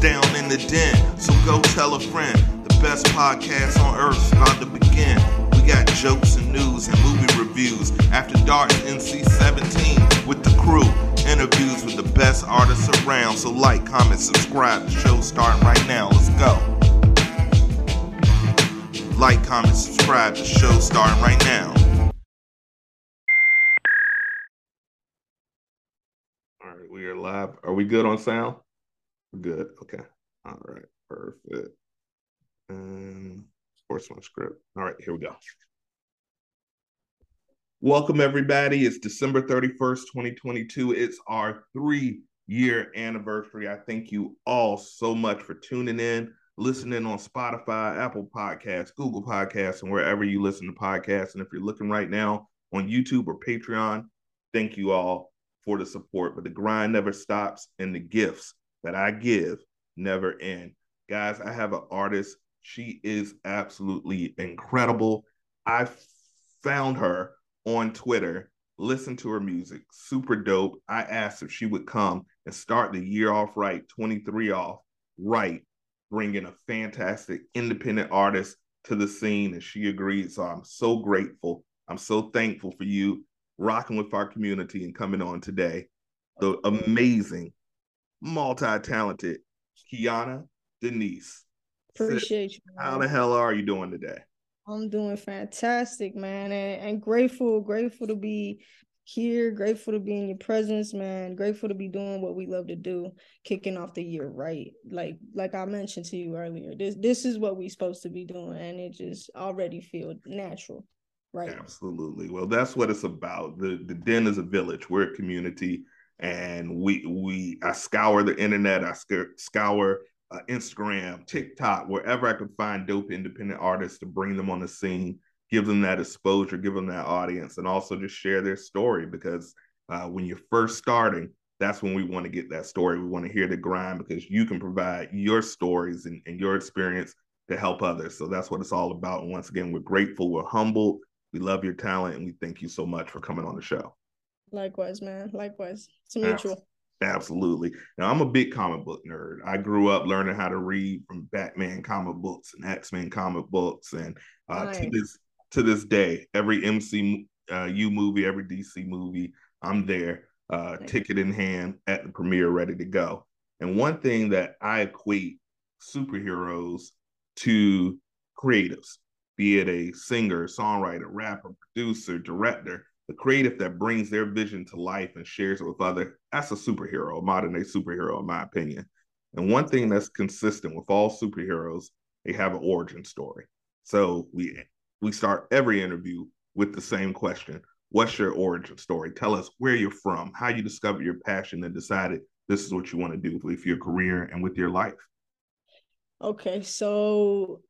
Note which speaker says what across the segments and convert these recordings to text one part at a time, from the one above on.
Speaker 1: down in the den. So go tell a friend. The best podcast on earth is about to begin. We got jokes and news and movie reviews. After Dark NC 17 with the crew. Interviews with the best artists around. So like, comment, subscribe. The show's starting right now. Let's go. Like, comment, subscribe. The show's starting right now. All right, we are live. Are we good on sound? Good. Okay. All right. Perfect. And sports one script. All right, here we go. Welcome, everybody. It's December 31st, 2022. It's our three year anniversary. I thank you all so much for tuning in, listening on Spotify, Apple Podcasts, Google Podcasts, and wherever you listen to podcasts. And if you're looking right now on YouTube or Patreon, thank you all for the support. But the grind never stops, and the gifts that I give never end. Guys, I have an artist. She is absolutely incredible. I found her on Twitter, listened to her music, super dope. I asked if she would come and start the year off right, 23 off right, bringing a fantastic independent artist to the scene, and she agreed. So I'm so grateful. I'm so thankful for you rocking with our community and coming on today. The amazing, multi-talented Kiana Denise.
Speaker 2: Appreciate you.
Speaker 1: Man. How the hell are you doing today?
Speaker 2: I'm doing fantastic, man, and, and grateful, grateful to be here, grateful to be in your presence, man. Grateful to be doing what we love to do, kicking off the year right. Like like I mentioned to you earlier, this this is what we're supposed to be doing, and it just already feel natural. Right.
Speaker 1: Absolutely. Well, that's what it's about. The the den is a village. We're a community, and we we I scour the internet. I scour uh, Instagram, TikTok, wherever I could find dope independent artists to bring them on the scene, give them that exposure, give them that audience, and also just share their story. Because uh, when you're first starting, that's when we want to get that story. We want to hear the grind because you can provide your stories and, and your experience to help others. So that's what it's all about. And once again, we're grateful, we're humbled, we love your talent and we thank you so much for coming on the show.
Speaker 2: Likewise, man. Likewise. It's mutual.
Speaker 1: Absolutely. Now I'm a big comic book nerd. I grew up learning how to read from Batman comic books and X-Men comic books and uh, nice. to this to this day, every MCU uh, movie, every DC movie, I'm there, uh, nice. ticket in hand at the premiere, ready to go. And one thing that I equate superheroes to creatives be it a singer, songwriter, rapper, producer, director, the creative that brings their vision to life and shares it with others, that's a superhero, a modern day superhero, in my opinion. And one thing that's consistent with all superheroes, they have an origin story. So we we start every interview with the same question. What's your origin story? Tell us where you're from, how you discovered your passion and decided this is what you want to do with your career and with your life.
Speaker 2: Okay, so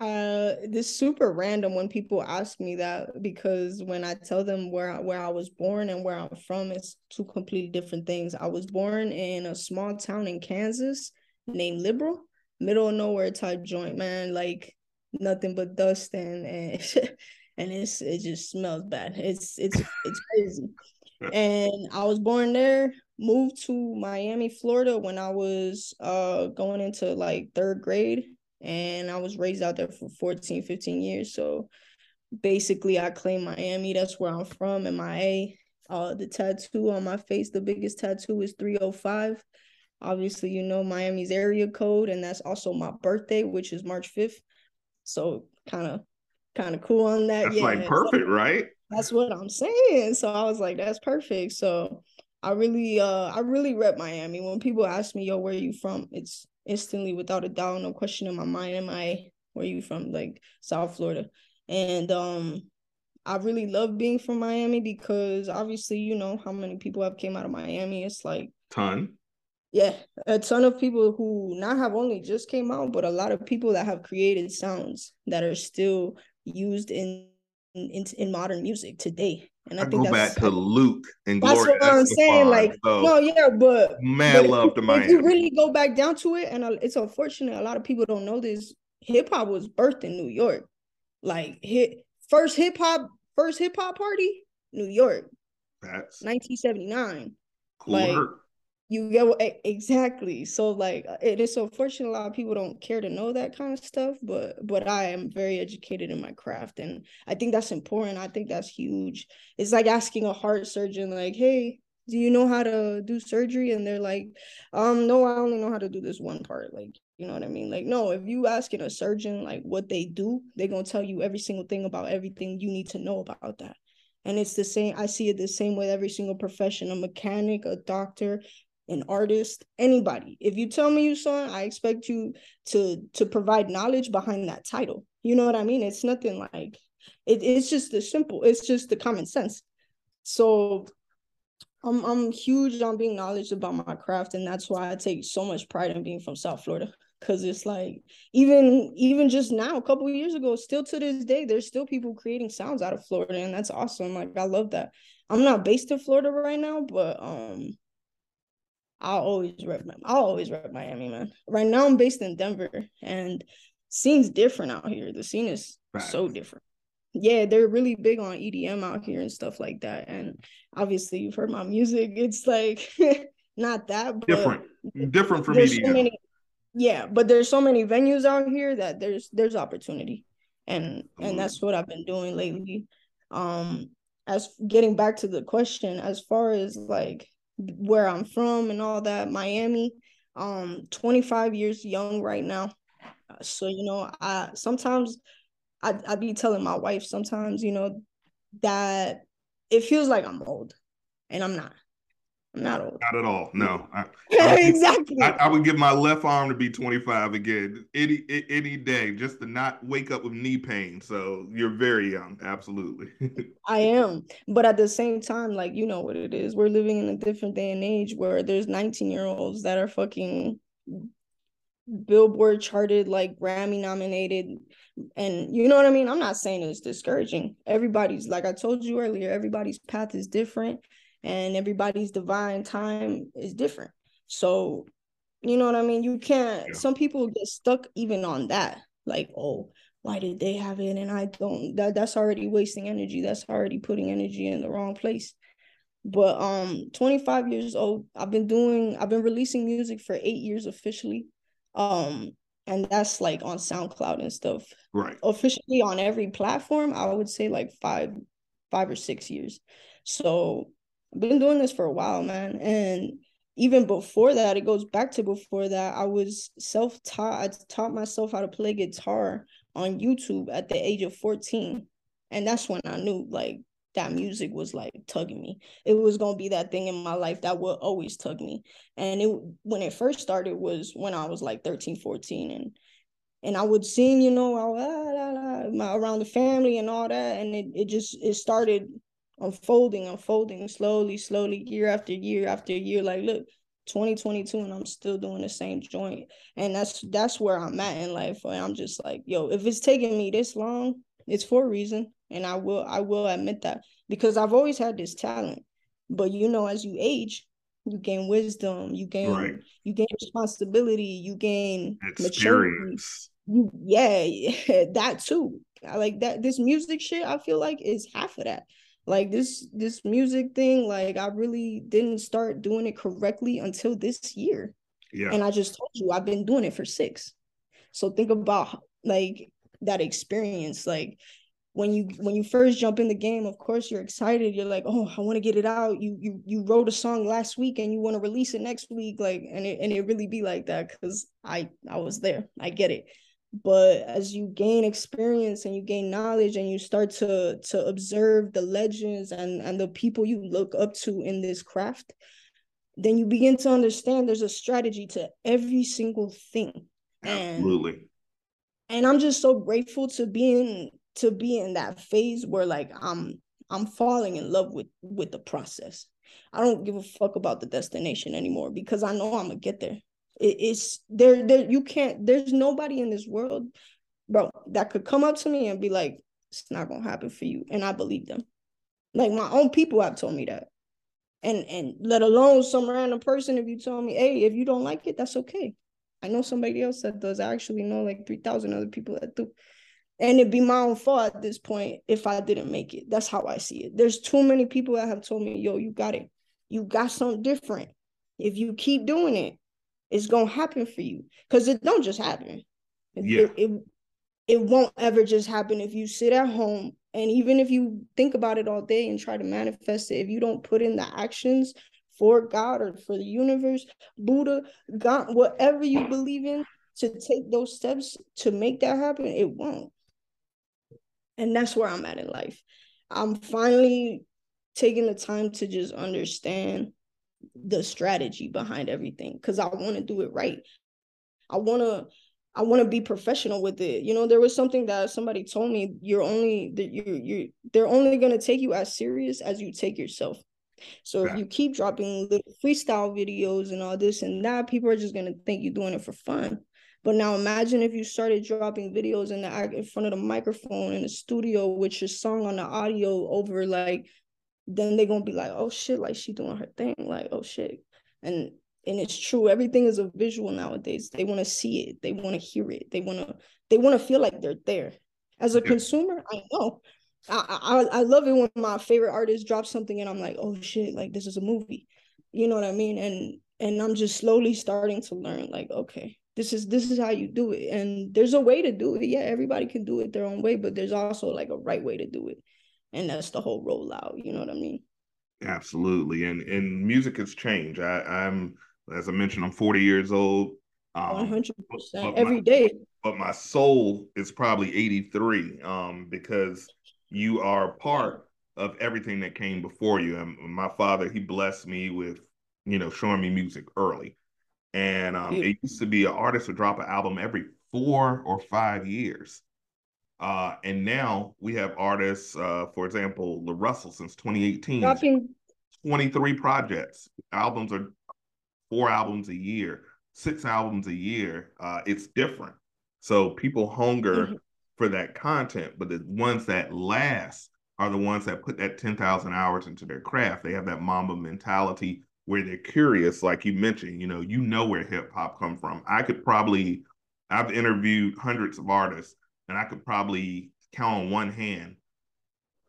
Speaker 2: uh, this super random when people ask me that because when I tell them where I, where I was born and where I'm from, it's two completely different things. I was born in a small town in Kansas named Liberal, middle of nowhere type joint, man. Like nothing but dust and and, and it's it just smells bad. It's it's it's crazy. And I was born there, moved to Miami, Florida when I was uh going into like third grade and I was raised out there for 14, 15 years. So basically, I claim Miami. That's where I'm from. And my A, uh, the tattoo on my face, the biggest tattoo is 305. Obviously, you know Miami's area code, and that's also my birthday, which is March 5th. So kind of kind of cool on that.
Speaker 1: That's yeah. like perfect,
Speaker 2: so,
Speaker 1: right?
Speaker 2: That's what I'm saying. So I was like, that's perfect. So I really uh I really rep Miami. When people ask me, yo, where are you from? It's instantly without a doubt, no question in my mind. Am I where you from? Like South Florida. And um I really love being from Miami because obviously you know how many people have came out of Miami. It's like
Speaker 1: ton.
Speaker 2: Yeah, a ton of people who not have only just came out, but a lot of people that have created sounds that are still used in in, in modern music today.
Speaker 1: And I, I think go back to Luke and
Speaker 2: that's
Speaker 1: Gloria.
Speaker 2: That's what I'm saying. Like, so no, yeah, but
Speaker 1: man, but love to Miami.
Speaker 2: If you really go back down to it, and uh, it's unfortunate, a lot of people don't know this. Hip hop was birthed in New York. Like, hit first hip hop, first hip hop party, New York.
Speaker 1: That's
Speaker 2: 1979.
Speaker 1: Cool. Like,
Speaker 2: you get exactly. So like it is so fortunate a lot of people don't care to know that kind of stuff but but i am very educated in my craft and i think that's important. I think that's huge. It's like asking a heart surgeon like hey do you know how to do surgery? And they're like um no i only know how to do this one part like you know what i mean? Like no if you asking a surgeon like what they do they're going to tell you every single thing about everything you need to know about that. And it's the same i see it the same with every single profession a mechanic a doctor an artist, anybody. If you tell me you saw it, I expect you to to provide knowledge behind that title. You know what I mean? It's nothing like it, it's just the simple, it's just the common sense. So I'm I'm huge on being knowledgeable about my craft, and that's why I take so much pride in being from South Florida. Cause it's like even even just now, a couple years ago, still to this day, there's still people creating sounds out of Florida, and that's awesome. Like I love that. I'm not based in Florida right now, but um I'll always rep I'll always rep Miami, man. Right now I'm based in Denver and scene's different out here. The scene is right. so different. Yeah, they're really big on EDM out here and stuff like that. And obviously you've heard my music. It's like not that
Speaker 1: different. Different from EDM.
Speaker 2: So many, yeah, but there's so many venues out here that there's there's opportunity. And and that's what I've been doing lately. Um as getting back to the question, as far as like where I'm from and all that, Miami. Um, 25 years young right now. So, you know, I sometimes I I be telling my wife sometimes, you know, that it feels like I'm old and I'm not. I'm not old.
Speaker 1: Not at all. No.
Speaker 2: I, I
Speaker 1: exactly. I, I, would give my left arm to be 25 again any any day, just to not wake up with knee pain. So you're very young. Absolutely.
Speaker 2: I am, but at the same time, like you know what it is. We're living in a different day and age where there's 19 year olds that are fucking Billboard charted, like Grammy nominated, and you know what I mean. I'm not saying it's discouraging. Everybody's like I told you earlier. Everybody's path is different and everybody's divine time is different. So, you know what I mean? You can't, yeah. some people get stuck even on that. Like, oh, why did they have it and I don't? That that's already wasting energy. That's already putting energy in the wrong place. But um 25 years old, I've been doing I've been releasing music for 8 years officially. Um and that's like on SoundCloud and stuff.
Speaker 1: Right.
Speaker 2: Officially on every platform, I would say like 5 5 or 6 years. So been doing this for a while, man. And even before that, it goes back to before that. I was self taught. I taught myself how to play guitar on YouTube at the age of 14. And that's when I knew like that music was like tugging me. It was gonna be that thing in my life that would always tug me. And it when it first started was when I was like 13, 14. And and I would sing, you know, oh, ah, around the family and all that. And it, it just it started unfolding, unfolding slowly, slowly, year after year after year. Like, look, 2022 and I'm still doing the same joint. And that's that's where I'm at in life. And I'm just like, yo, if it's taking me this long, it's for a reason. And I will I will admit that because I've always had this talent. But you know, as you age, you gain wisdom, you gain right. you gain responsibility, you gain experience. You, yeah, that too. I like that this music shit, I feel like is half of that like this this music thing like i really didn't start doing it correctly until this year. Yeah. And i just told you i've been doing it for six. So think about like that experience. Like when you when you first jump in the game of course you're excited. You're like oh i want to get it out. You you you wrote a song last week and you want to release it next week like and it and it really be like that because i i was there. I get it but as you gain experience and you gain knowledge and you start to to observe the legends and and the people you look up to in this craft then you begin to understand there's a strategy to every single thing.
Speaker 1: Absolutely.
Speaker 2: and, and i'm just so grateful to be in to be in that phase where like i'm i'm falling in love with with the process. I don't give a fuck about the destination anymore because i know i'm gonna get there it, it's there there you can't there's nobody in this world bro that could come up to me and be like it's not gonna happen for you and i believe them. Like my own people have told me that. And and let alone some random person if you tell me hey if you don't like it that's okay. I know somebody else that does. I actually know like 3000 other people that do. And it'd be my own fault at this point if i didn't make it. That's how i see it. There's too many people that have told me yo you got it. You got something different. If you keep doing it, it's gonna happen for you. Cause it don't just happen. Yeah. It, it, it won't ever just happen if you sit at home and even if you think about it all day and try to manifest it, if you don't put in the actions for God or for the universe, Buddha, God, whatever you believe in, to take those steps to make that happen, it won't. And that's where I'm at in life. I'm finally taking the time to just understand the strategy behind everything because I want to do it right. I want to I want to be professional with it. You know, there was something that somebody told me you're only that you you they're only going to take you as serious as you take yourself. So yeah. if you keep dropping little freestyle videos and all this and that, people are just going to think you're doing it for fun. But now imagine if you started dropping videos in the in front of the microphone in the studio with your song on the audio over like then they're gonna be like, oh shit, like she doing her thing, like oh shit. And and it's true, everything is a visual nowadays. They want to see it, they want to hear it, they want to they want to feel like they're there. As a yeah. consumer, I know. I, I I love it when my favorite artist drops something and I'm like, oh shit, like this is a movie. You know what I mean? And and I'm just slowly starting to learn, like, okay, this is this is how you do it and there's a way to do it yeah everybody can do it their own way but there's also like a right way to do it and that's the whole rollout you know what i mean
Speaker 1: absolutely and and music has changed i i'm as i mentioned i'm 40 years old
Speaker 2: um, 100% but, every my, day.
Speaker 1: but my soul is probably 83 um because you are part of everything that came before you and my father he blessed me with you know showing me music early and um, it used to be an artist would drop an album every four or five years. Uh, and now we have artists, uh, for example, La Russell since 2018, Dropping. 23 projects. Albums are four albums a year, six albums a year. Uh, it's different. So people hunger mm-hmm. for that content, but the ones that last are the ones that put that 10,000 hours into their craft. They have that Mamba mentality where they're curious, like you mentioned, you know, you know where hip hop come from. I could probably, I've interviewed hundreds of artists, and I could probably count on one hand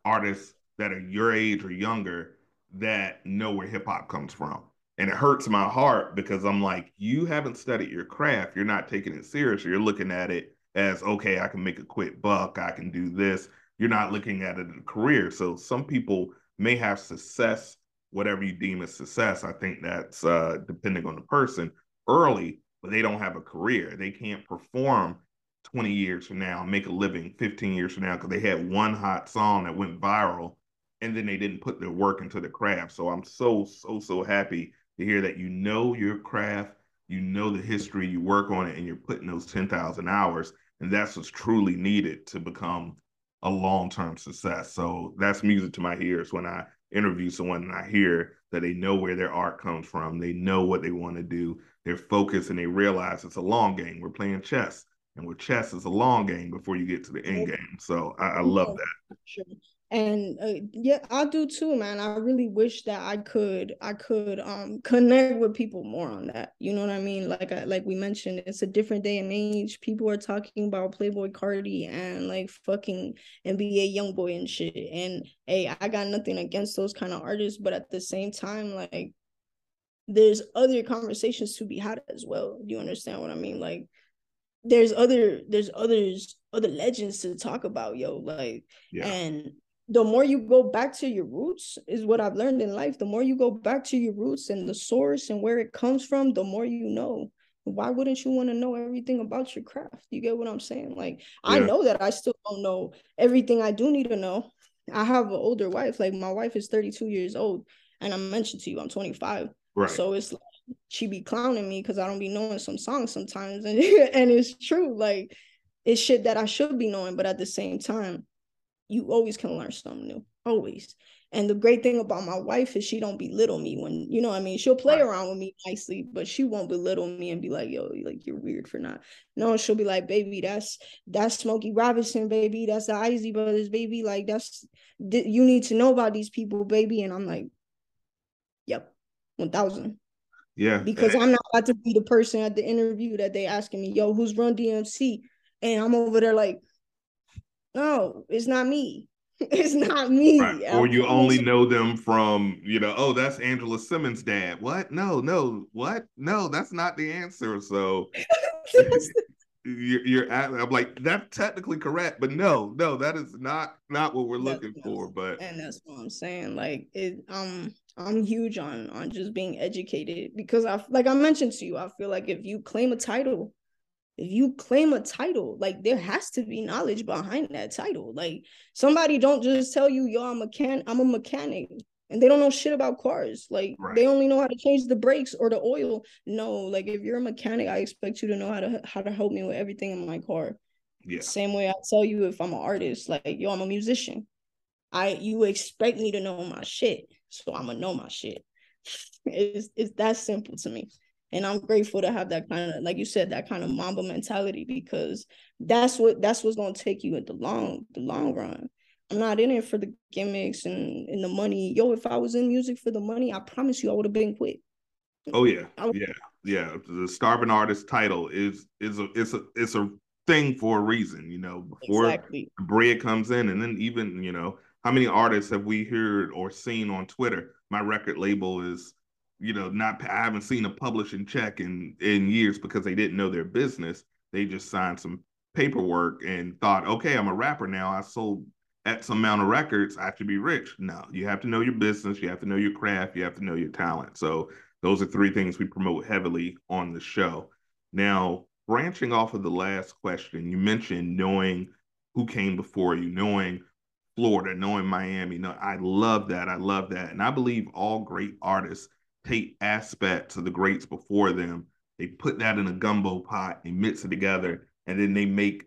Speaker 1: artists that are your age or younger that know where hip hop comes from. And it hurts my heart because I'm like, you haven't studied your craft. You're not taking it serious. You're looking at it as, okay, I can make a quick buck. I can do this. You're not looking at it as a career. So some people may have success whatever you deem as success. I think that's uh, depending on the person early, but they don't have a career. They can't perform 20 years from now, make a living 15 years from now because they had one hot song that went viral and then they didn't put their work into the craft. So I'm so, so, so happy to hear that you know your craft, you know the history, you work on it, and you're putting those 10,000 hours. And that's what's truly needed to become a long term success. So that's music to my ears when I interview someone and I hear that they know where their art comes from, they know what they want to do, they're focused, and they realize it's a long game. We're playing chess, and with chess, it's a long game before you get to the end game. So I, I love that.
Speaker 2: Sure. And uh, yeah i do too man. I really wish that i could i could um connect with people more on that. You know what i mean? Like I, like we mentioned it's a different day and age. People are talking about Playboi Carti and like fucking nba YoungBoy and shit. And hey i got nothing against those kind of artists but at the same time like there's other conversations to be had as well. Do you understand what i mean? Like there's other there's others other legends to talk about yo like yeah. and the more you go back to your roots is what I've learned in life. The more you go back to your roots and the source and where it comes from, the more you know. Why wouldn't you want to know everything about your craft? You get what I'm saying? Like yeah. I know that I still don't know everything I do need to know. I have an older wife. Like my wife is 32 years old, and I mentioned to you I'm 25. Right. So it's like she be clowning me because I don't be knowing some songs sometimes, and and it's true. Like it's shit that I should be knowing, but at the same time, you always can learn something new always. And the great thing about my wife is she don't belittle me when you know I mean? She'll play around with me nicely but she won't belittle me and be like yo like you're weird for not no she'll be like baby that's that's Smokey Robinson baby. That's the Isley Brothers baby. Like that's you need to know about these people baby. And I'm like yep 1000
Speaker 1: yeah
Speaker 2: because I'm not about to be the person at the interview that they asking me yo who's run DMC and I'm over there like no, it's not me. it's not me.
Speaker 1: Right. Or you only know them from, you know, oh, that's Angela Simmons' dad. What? No, no, what? No, that's not the answer. So you're, you're at, I'm like, that's technically correct, but no, no, that is not not what we're looking for. But
Speaker 2: and that's what I'm saying. Like it um I'm huge on on just being educated because I like I mentioned to you, I feel like if you claim a title, if you claim a title, like there has to be knowledge behind that title. Like somebody don't just tell you, yo, I'm a can I'm a mechanic and they don't know shit about cars. Like right. they only know how to change the brakes or the oil. No, like if you're a mechanic, I expect you to know how to how to help me with everything in my car. Yeah. Same way I tell you if I'm an artist, like yo, I'm a musician. I you expect me to know my shit, so I'm gonna know my shit. it's it's that simple to me and i'm grateful to have that kind of like you said that kind of mamba mentality because that's what that's what's going to take you at the long the long run i'm not in it for the gimmicks and, and the money. Yo if i was in music for the money i promise you i would have been quit.
Speaker 1: Oh yeah. Yeah. Yeah. The starving artist title is is a it's a it's a thing for a reason you know before exactly. bread comes in. And then even you know how many artists have we heard or seen on twitter? My record label is you know, not I haven't seen a publishing check in in years because they didn't know their business. They just signed some paperwork and thought, okay, I'm a rapper now. I sold X amount of records. I should be rich. No, you have to know your business. You have to know your craft. You have to know your talent. So those are three things we promote heavily on the show. Now, branching off of the last question, you mentioned knowing who came before you, knowing Florida, knowing Miami. No, I love that. I love that. And I believe all great artists take aspects of the greats before them, they put that in a gumbo pot, and mix it together, and then they make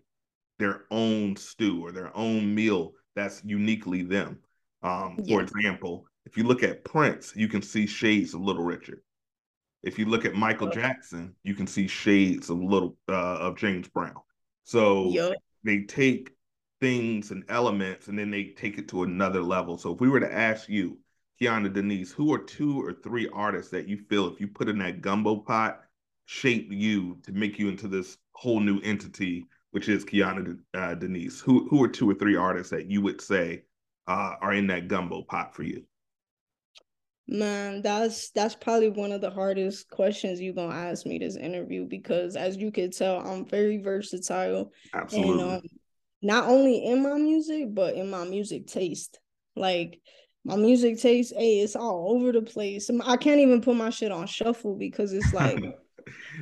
Speaker 1: their own stew or their own meal that's uniquely them. Um, yeah. For example, if you look at Prince, you can see shades of Little Richard. If you look at Michael Jackson, you can see shades of little uh, of James Brown. So yep. they take things and elements and then they take it to another level. So if we were to ask you, Kiana Denise, who are two or three artists that you feel if you put in that gumbo pot, shape you to make you into this whole new entity, which is Kiana uh, Denise? Who who are two or three artists that you would say uh, are in that gumbo pot for you?
Speaker 2: Man, that's that's probably one of the hardest questions you're gonna ask me this interview because as you can tell, I'm very versatile.
Speaker 1: Absolutely. And, um,
Speaker 2: not only in my music, but in my music taste. Like my music taste, hey, it's all over the place. I can't even put my shit on shuffle because it's like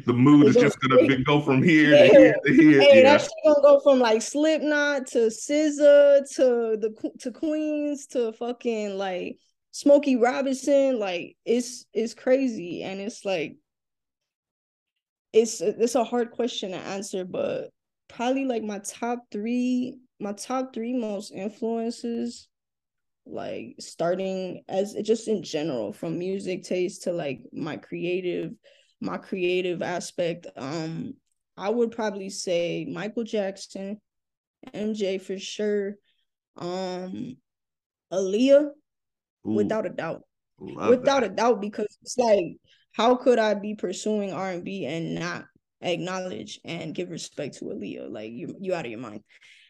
Speaker 1: the mood is just gonna be, go from here yeah. to here to here. Hey,
Speaker 2: yeah. that shit gonna go from like Slipknot to SZA to the to Queens to fucking like Smokey Robinson. Like it's it's crazy, and it's like it's it's a hard question to answer, but probably like my top three, my top three most influences like starting as just in general from music taste to like my creative my creative aspect um i would probably say michael jackson mj for sure um aaliyah Ooh, without a doubt. Without that. a doubt because it's like how could i be pursuing r&b and not acknowledge and give respect to aaliyah? Like you you out of your mind.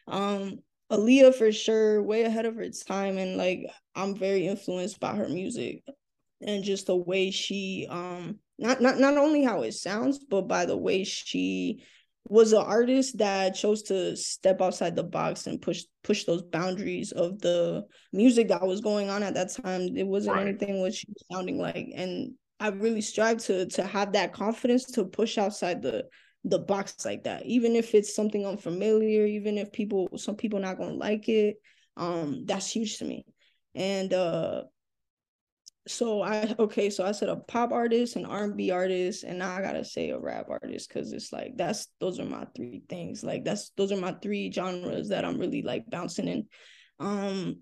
Speaker 2: Um Aaliyah for sure, way ahead of her time, and like I'm very influenced by her music and just the way she um not not not only how it sounds, but by the way she was an artist that chose to step outside the box and push push those boundaries of the music that was going on at that time. It wasn't right. anything what she was sounding like, and I really strive to to have that confidence to push outside the the box like that even if it's something unfamiliar even if people some people not gonna like it um that's huge to me and uh so i okay so i said a pop artist an r&b artist and now i gotta say a rap artist because it's like that's those are my three things like that's those are my three genres that i'm really like bouncing in um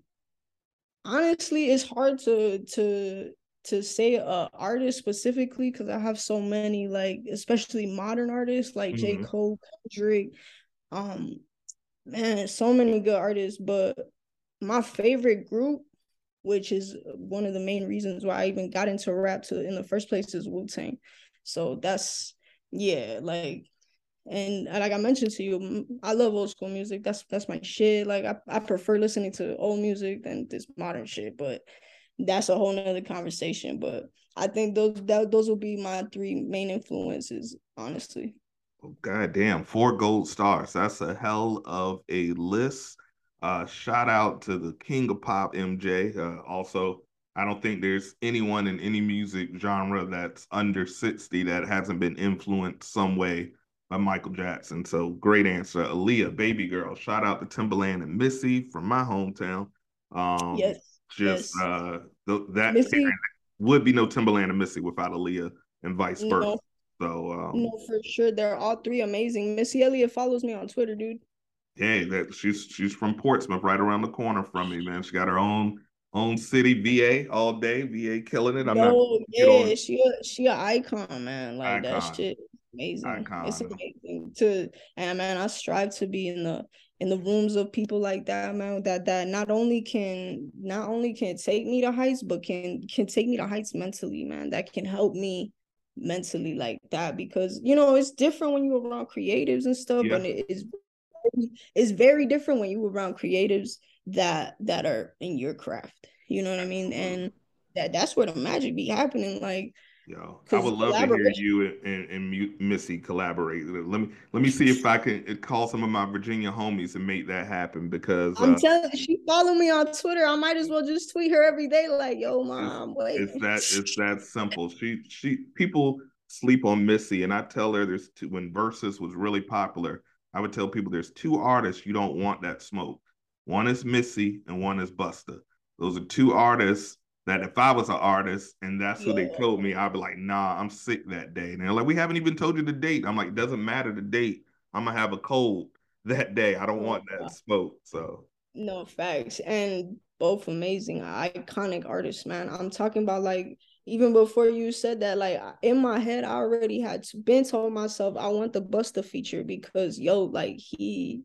Speaker 2: honestly it's hard to to to say a artist specifically because I have so many like especially modern artists like mm-hmm. J. Cole, Kendrick, um man, so many good artists, but my favorite group, which is one of the main reasons why I even got into rap to in the first place is Wu Tang. So that's yeah, like and like I mentioned to you, I love old school music. That's that's my shit. Like I, I prefer listening to old music than this modern shit. But that's a whole nother conversation. But I think those that, those will be my three main influences, honestly.
Speaker 1: Oh, God damn, four gold stars. That's a hell of a list. Uh, shout out to the king of pop, MJ. Uh, also, I don't think there's anyone in any music genre that's under 60 that hasn't been influenced some way by Michael Jackson. So great answer. Aaliyah, baby girl. Shout out to Timbaland and Missy from my hometown. Um, yes. Just yes. uh th- that Missy, would be no Timbaland and Missy without Aaliyah and vice versa. No, so um,
Speaker 2: no, for sure. They're all three amazing. Missy Elliott follows me on Twitter, dude.
Speaker 1: Hey, that she's she's from Portsmouth, right around the corner from me, man. She got her own own city VA all day. VA killing it. I'm
Speaker 2: Yo, not yeah, she a, she an icon, man. Like icon. that shit amazing. Icon. It's amazing to and man, I strive to be in the in the rooms of people like that, man, that that not only can not only can take me to heights, but can can take me to heights mentally, man. That can help me mentally like that because you know it's different when you're around creatives and stuff, yeah. but it is it's very different when you're around creatives that that are in your craft. You know what I mean? And that that's where the magic be happening. Like
Speaker 1: Yo, I would love to hear you and, and, Missy collaborate. Let me let me see if I can uh, call some of my Virginia homies and make that happen because
Speaker 2: I'm uh, telling she follow me on Twitter. I might as well just tweet her every day, like, yo, mom,
Speaker 1: wait. It's that it's that simple. She she people sleep on Missy, and I tell her there's two when Verzuz was really popular, I would tell people there's two artists you don't want that smoke. One is Missy and one is Busta. Those are two artists that if I was an artist and that's who they told me, I'd be like, nah, I'm sick that day. And they're like, we haven't even told you the date. I'm like, doesn't matter the date. I'm gonna have a cold that day. I don't want that smoke. So
Speaker 2: no facts. And both amazing, iconic artists, man. I'm talking about like even before you said that, like in my head, I already had been told myself I want the Busta feature because yo, like he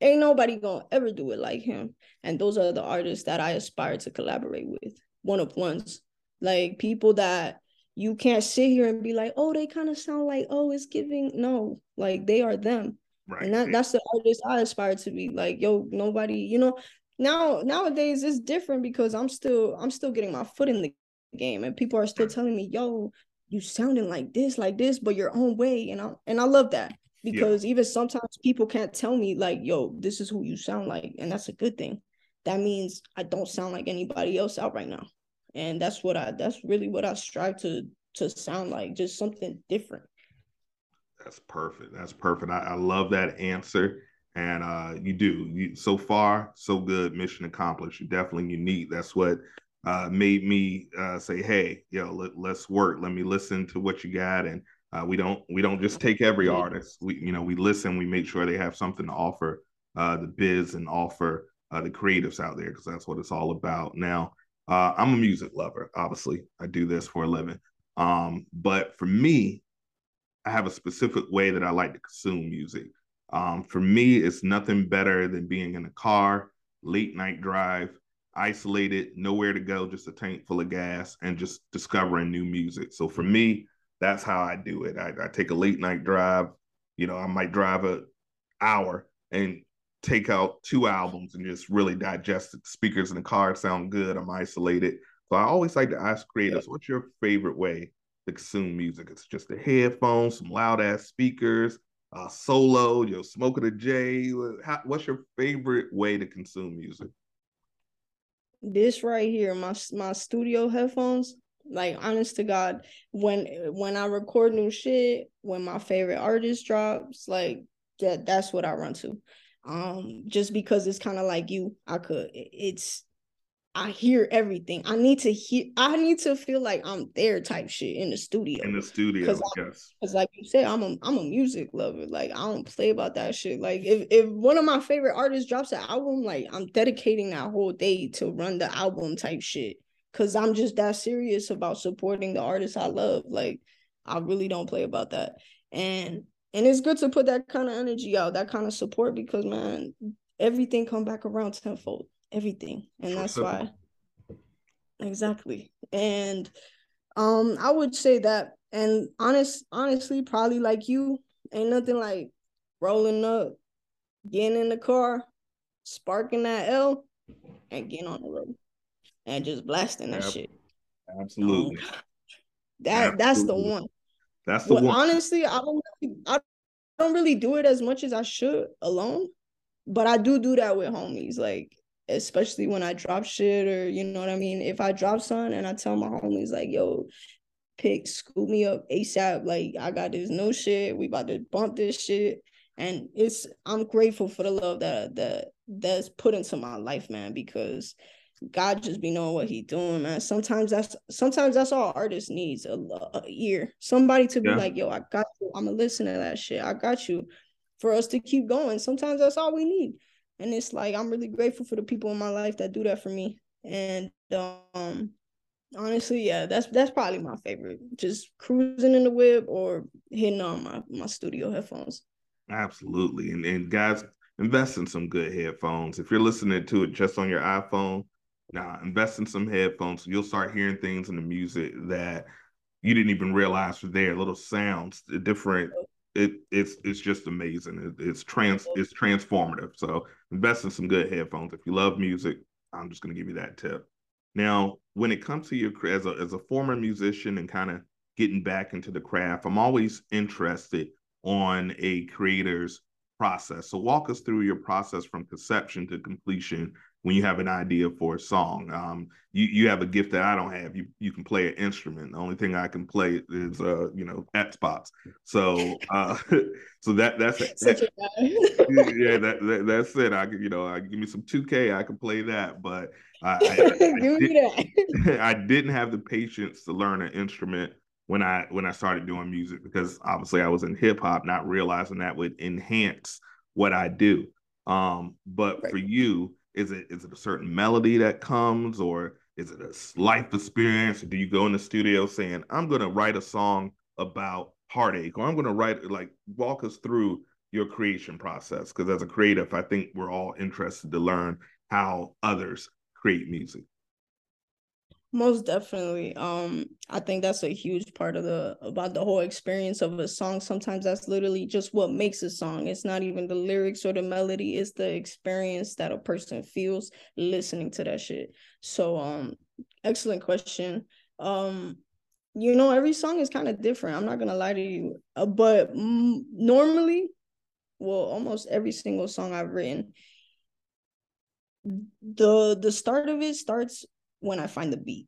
Speaker 2: ain't nobody gonna ever do it like him. And those are the artists that I aspire to collaborate with. One of ones. Like people that you can't sit here and be like, oh, they kind of sound like, oh, it's giving. No, like they are them. Right. And that, that's the artist I aspire to be. Like, yo, nobody, you know, now nowadays it's different because I'm still I'm still getting my foot in the game and people are still telling me, yo, you sounding like this, like this, but your own way. And I and I love that because yeah. even sometimes people can't tell me like yo this is who you sound like and that's a good thing that means i don't sound like anybody else out right now and that's what i that's really what i strive to to sound like just something different
Speaker 1: that's perfect that's perfect i, I love that answer and uh you do you so far so good mission accomplished you're definitely unique that's what uh made me uh say hey yo let, let's work let me listen to what you got and uh, we don't we don't just take every artist. We you know we listen. We make sure they have something to offer uh, the biz and offer uh, the creatives out there because that's what it's all about. Now uh, I'm a music lover. Obviously, I do this for a living. Um, but for me, I have a specific way that I like to consume music. Um, for me, it's nothing better than being in a car, late night drive, isolated, nowhere to go, just a tank full of gas, and just discovering new music. So for me, that's how I do it. I, I take a late night drive. You know, I might drive a hour and take out two albums and just really digest it. The speakers in the car sound good. I'm isolated. So I always like to ask creators, what's your favorite way to consume music? It's just the headphones, some loud ass speakers, uh, solo, you know, smoking a J. How, what's your favorite way to consume music?
Speaker 2: This right here, my my studio headphones. Like honest to God, when when I record new shit, when my favorite artist drops, like that that's what I run to. Um, just because it's kind of like you, I could it's I hear everything. I need to hear. I need to feel like I'm there, type shit in the studio.
Speaker 1: In the studio,
Speaker 2: because
Speaker 1: yes.
Speaker 2: Because like you said, I'm a I'm a music lover. Like I don't play about that shit. Like if if one of my favorite artists drops an album, like I'm dedicating that whole day to run the album type shit because I'm just that serious about supporting the artists I love. Like I really don't play about that. And and it's good to put that kind of energy out, that kind of support because man, everything come back around tenfold. Everything. And that's why exactly. And um I would say that and honest honestly, probably like you, Ain't nothing like rolling up, getting in the car, sparking that L, and getting on the road and just blasting that shit.
Speaker 1: Absolutely.
Speaker 2: Um, that Absolutely. that's the one.
Speaker 1: That's the one.
Speaker 2: Honestly, I don't really, I don't really do it as much as I should alone, but I do do that with homies. Like especially when I drop shit or you know what I mean. If I drop something and I tell my homies like, "Yo, pick scoop me up ASAP," like I got this new shit. We about to bump this shit, and it's I'm grateful for the love that that that's put into my life, man, because God just be knowing what he doing, man. Sometimes that's sometimes that's all artist needs a, a ear. Somebody to be yeah. like, yo, I got you. I'm gonna listen to that shit. I got you for us to keep going. Sometimes that's all we need. And it's like I'm really grateful for the people in my life that do that for me. And um honestly, yeah, that's that's probably my favorite. Just cruising in the whip or hitting on my my studio headphones.
Speaker 1: Absolutely. And and guys, invest in some good headphones. If you're listening to it just on your iPhone, now invest in some headphones. You'll start hearing things in the music that you didn't even realize were there. Little sounds, different. It it's it's just amazing. It, it's trans it's transformative. So invest in some good headphones. If you love music, I'm just gonna give you that tip. Now, when it comes to your as a as a former musician and kind of getting back into the craft, I'm always interested on a creator's process. So walk us through your process from conception to completion when you have an idea for a song. Um, you you have a gift that I don't have. You you can play an instrument. The only thing I can play is uh you know at spots. So uh so that that's that, yeah that, that, that's it. I you know I give me some 2K I can play that, but I I, I, did, I didn't have the patience to learn an instrument when I when I started doing music because obviously I was in hip hop, not realizing that would enhance what I do. Um, but right. for you, is it is it a certain melody that comes, or is it a life experience? Do you go in the studio saying, "I'm going to write a song about heartache," or "I'm going to write like walk us through your creation process"? Because as a creative, I think we're all interested to learn how others create music.
Speaker 2: Most definitely. Um, I think that's a huge part of the about the whole experience of a song. Sometimes that's literally just what makes a song. It's not even the lyrics or the melody, it's the experience that a person feels listening to that shit. So um excellent question. Um you know every song is kind of different. I'm not going to lie to you. Uh, but m- normally well almost every single song I've written the the start of it starts when I find the beat.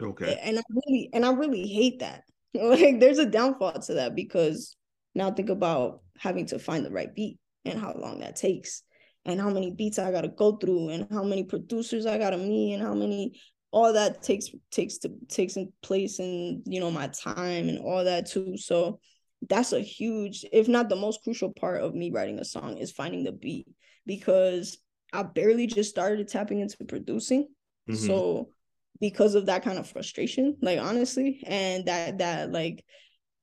Speaker 1: Okay.
Speaker 2: And I really and I really hate that. like there's a downfall to that because now think about having to find the right beat and how long that takes and how many beats I gotta go through and how many producers I gotta meet and how many all that takes takes to takes in place and you know my time and all that too. So that's a huge, if not the most crucial part of me writing a song is finding the beat because I barely just started tapping into producing Mm-hmm. So because of that kind of frustration, like honestly, and that that like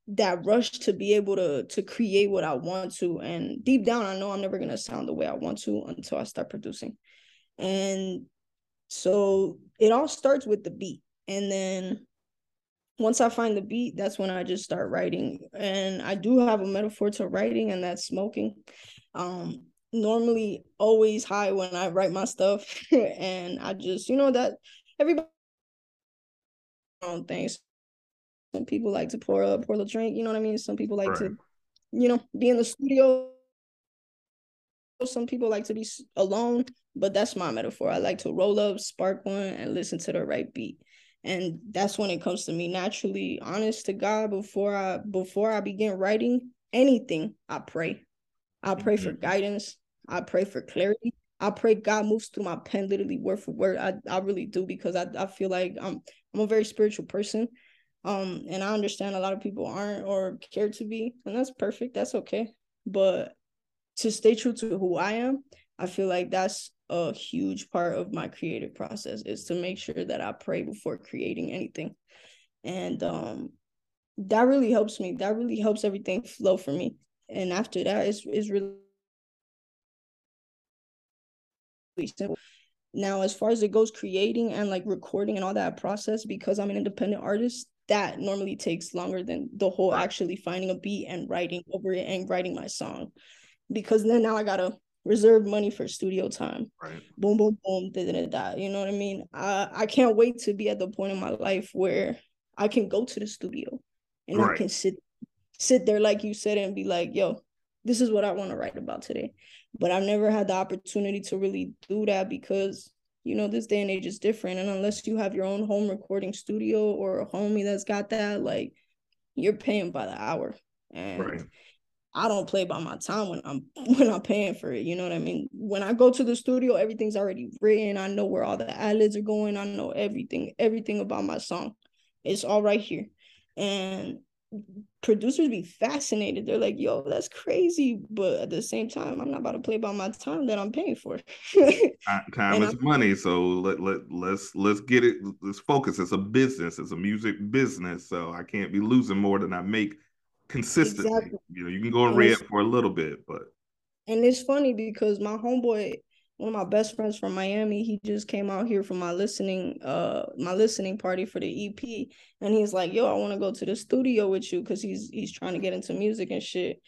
Speaker 2: that rush to be able to to create what I want to. And deep down, I know I'm never gonna sound the way I want to until I start producing. And so it all starts with the beat. And then once I find the beat, that's when I just start writing. And I do have a metaphor to writing, and that's smoking. Um, normally always high when I write my stuff, and I just you know that everybody on things. Some people like to pour up, pour the drink. You know what I mean. Some people like right. to, you know, be in the studio. Some people like to be alone, but that's my metaphor. I like to roll up, spark one, and listen to the right beat. And that's when it comes to me naturally, honest to God. Before I before I begin writing anything, I pray. I pray mm-hmm. for guidance. I pray for clarity. I pray God moves through my pen literally word for word. I, I really do because I, I feel like I'm I'm a very spiritual person. Um, and I understand a lot of people aren't or care to be, and that's perfect. That's okay. But to stay true to who I am, I feel like that's a huge part of my creative process is to make sure that I pray before creating anything. And um that really helps me. That really helps everything flow for me. And after that, it's it's really simple. Now, as far as it goes, creating and like recording and all that process, because I'm an independent artist, that normally takes longer than the whole actually finding a beat and writing over it and writing my song because then now I gotta reserve money for studio time.
Speaker 1: Right.
Speaker 2: Boom, boom, boom, da, da, da, You know what I mean? I, I can't wait to be at the point in my life where I can go to the studio and right. I can sit sit there like you said and be like, yo, this is what I want to write about today. But I've never had the opportunity to really do that because you know this day and age is different. And unless you have your own home recording studio or a homie that's got that, like you're paying by the hour. And right. I don't play by my time when I'm when I'm paying for it. You know what I mean? When I go to the studio, everything's already written. I know where all the ad-libs are going. I know everything, everything about my song. It's all right here. And producers be fascinated. They're like, yo, that's crazy. But at the same time, I'm not about to play by my time that I'm paying for.
Speaker 1: time is I'm, money. So let, let let's let's get it let's focus. It's a business, it's a music business. So I can't be losing more than I make consistently. Exactly. You know, you can go and red for a little bit, but
Speaker 2: and it's funny because my homeboy, one of my best friends from Miami, he just came out here for my listening, uh, my listening party for the EP, and he's like, "Yo, I want to go to the studio with you," because he's he's trying to get into music and shit.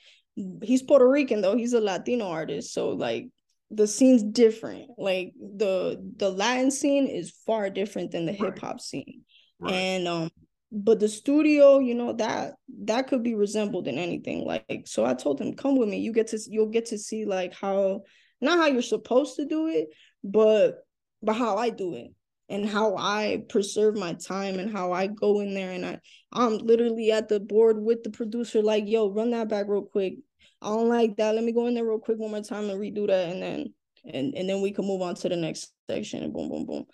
Speaker 2: He's Puerto Rican though; he's a Latino artist, so like the scene's different. Like the the Latin scene is far different than the hip hop scene, right. and um, but the studio you know that that could be resembled in anything. Like so i told him come with me. You get to you'll get to see like how not how you're supposed to do it but but how i do it and how i preserve my time and how i go in there and i i'm literally at the board with the producer like yo run that back real quick. I don't like that. Let me go in there real quick one more time and redo that. And then and and then we can move on to the next section. And boom boom boom.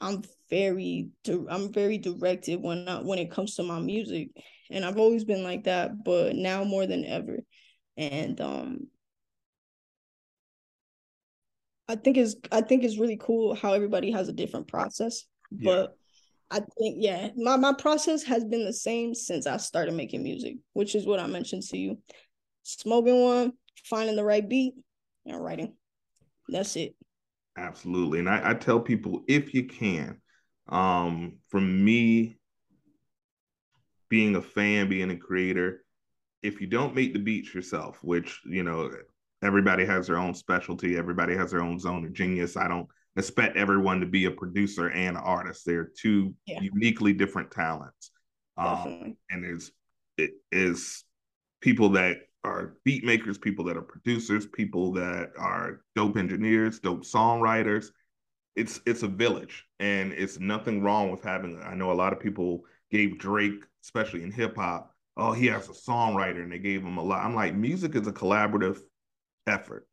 Speaker 2: I'm very I'm very directed when I, when it comes to my music, and I've always been like that, but now more than ever, and um, I think is I think it's really cool how everybody has a different process, yeah. but I think yeah, my my process has been the same since I started making music, which is what I mentioned to you, smoking one, finding the right beat, and writing. That's it.
Speaker 1: Absolutely. And I, I tell people if you can, um, from me being a fan, being a creator, if you don't make the beats yourself, which, you know, everybody has their own specialty, everybody has their own zone of genius. I don't expect everyone to be a producer and an artist. They're two yeah. uniquely different talents. Um, and there's it is people that are beat makers, people that are producers, people that are dope engineers, dope songwriters. It's it's a village, and it's nothing wrong with having. I know a lot of people gave Drake, especially in hip hop, oh he has a songwriter, and they gave him a lot. I'm like, music is a collaborative effort.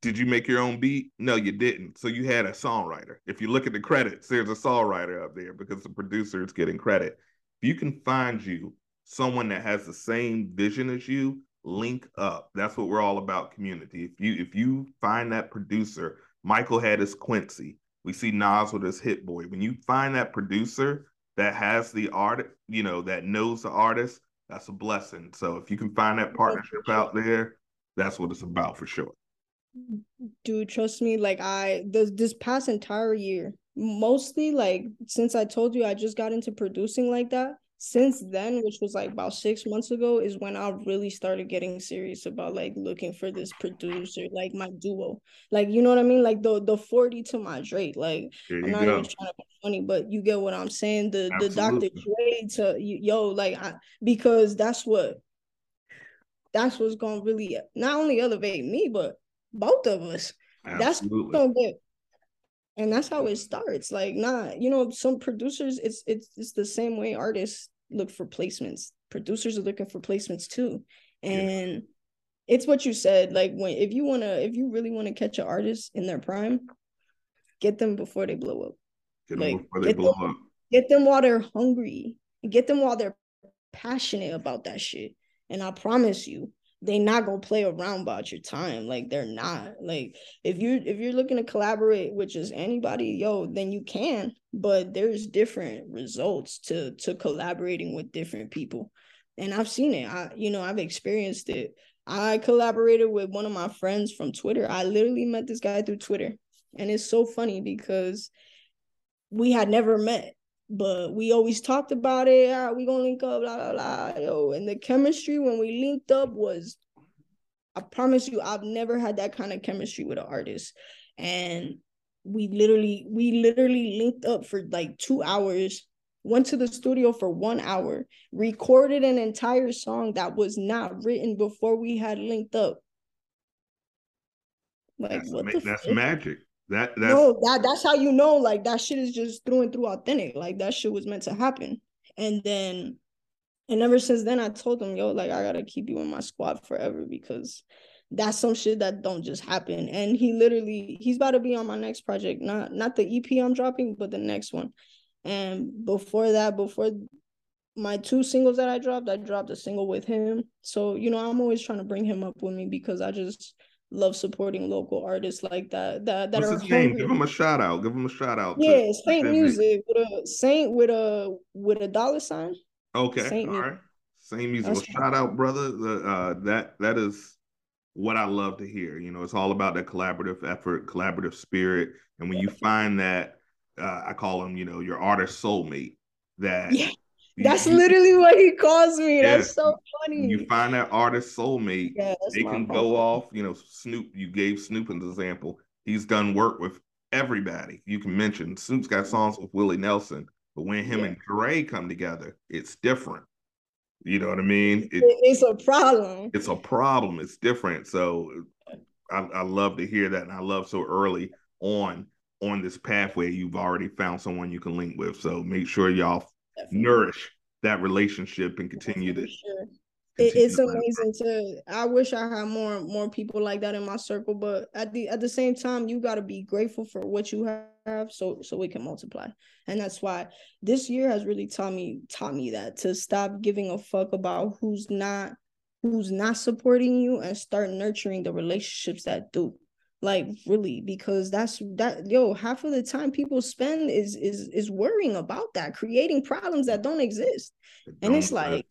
Speaker 1: Did you make your own beat? No, you didn't. So you had a songwriter. If you look at the credits, there's a songwriter up there because the producer is getting credit. If you can find you someone that has the same vision as you link up that's what we're all about community if you if you find that producer michael had his quincy we see nas with his hit boy when you find that producer that has the art you know that knows the artist that's a blessing so if you can find that partnership out there that's what it's about for sure
Speaker 2: dude trust me like i this this past entire year mostly like since i told you i just got into producing like that since then, which was like about six months ago, is when I really started getting serious about like looking for this producer, like my duo. Like, you know what I mean? Like the the 40 to my Drake. Like I'm not go. even trying to be funny, but you get what I'm saying. The Absolutely. the Dr. Dre to yo, like I because that's what that's what's gonna really not only elevate me, but both of us. Absolutely. That's gonna get and that's how it starts. Like not you know some producers it's it's it's the same way artists look for placements. Producers are looking for placements too. And yeah. it's what you said like when if you want to if you really want to catch an artist in their prime get them before they blow up. Get like, them before they blow them, up. get them while they're hungry. Get them while they're passionate about that shit and i promise you they not gonna play around about your time. Like they're not. Like if you if you're looking to collaborate with just anybody, yo, then you can. But there's different results to to collaborating with different people. And I've seen it. I you know, I've experienced it. I collaborated with one of my friends from Twitter. I literally met this guy through Twitter. And it's so funny because we had never met but we always talked about it. Yeah, we gonna link up, blah blah blah. Yo, and the chemistry when we linked up was, I promise you, I've never had that kind of chemistry with an artist, and we literally we literally linked up for like two hours went to the studio for one hour recorded an entire song that was not written before we had linked up
Speaker 1: like that's, what ma- that's magic that
Speaker 2: that's no that that's how you know like that shit is just through and through authentic like that shit was meant to happen and then and ever since then i told him yo like i gotta keep you in my squad forever because that's some shit that don't just happen. And he literally he's about to be on my next project, not not the EP I'm dropping, but the next one. And before that, before my two singles that I dropped, I dropped a single with him. So, you know, I'm always trying to bring him up with me because I just love supporting local artists like that. That that
Speaker 1: What's are his name? Give him a shout out. Give him a shout out.
Speaker 2: Yeah, Saint Music with a Saint with a with a dollar sign.
Speaker 1: Okay. Saint All right. Saint Music. Well, shout out, brother. The, uh, that that is what I love to hear. You know, it's all about that collaborative effort, collaborative spirit. And when you find that, uh, I call them, you know, your artist soulmate. That
Speaker 2: yeah, that's literally what he calls me. Yeah, that's so funny.
Speaker 1: You find that artist soulmate. Yeah, they can go off. You know, Snoop. You gave Snoop an example. He's done work with everybody you can mention. Snoop's got songs with Willie Nelson, but when him yeah. and Dre come together, it's different. You know what I mean?
Speaker 2: It, it's a problem.
Speaker 1: It's a problem. It's different. So I, I love to hear that, and I love so early on on this pathway you've already found someone you can link with. So make sure y'all Definitely. nourish that relationship and continue to sure.
Speaker 2: It's amazing to i wish i had more more people like that in my circle but at the at the same time you got to be grateful for what you have so so it can multiply. And that's why this year has really taught me taught me that to stop giving a fuck about who's not who's not supporting you and start nurturing the relationships that do like really because that's that yo half of the time people spend is is is worrying about that creating problems that don't exist and it's like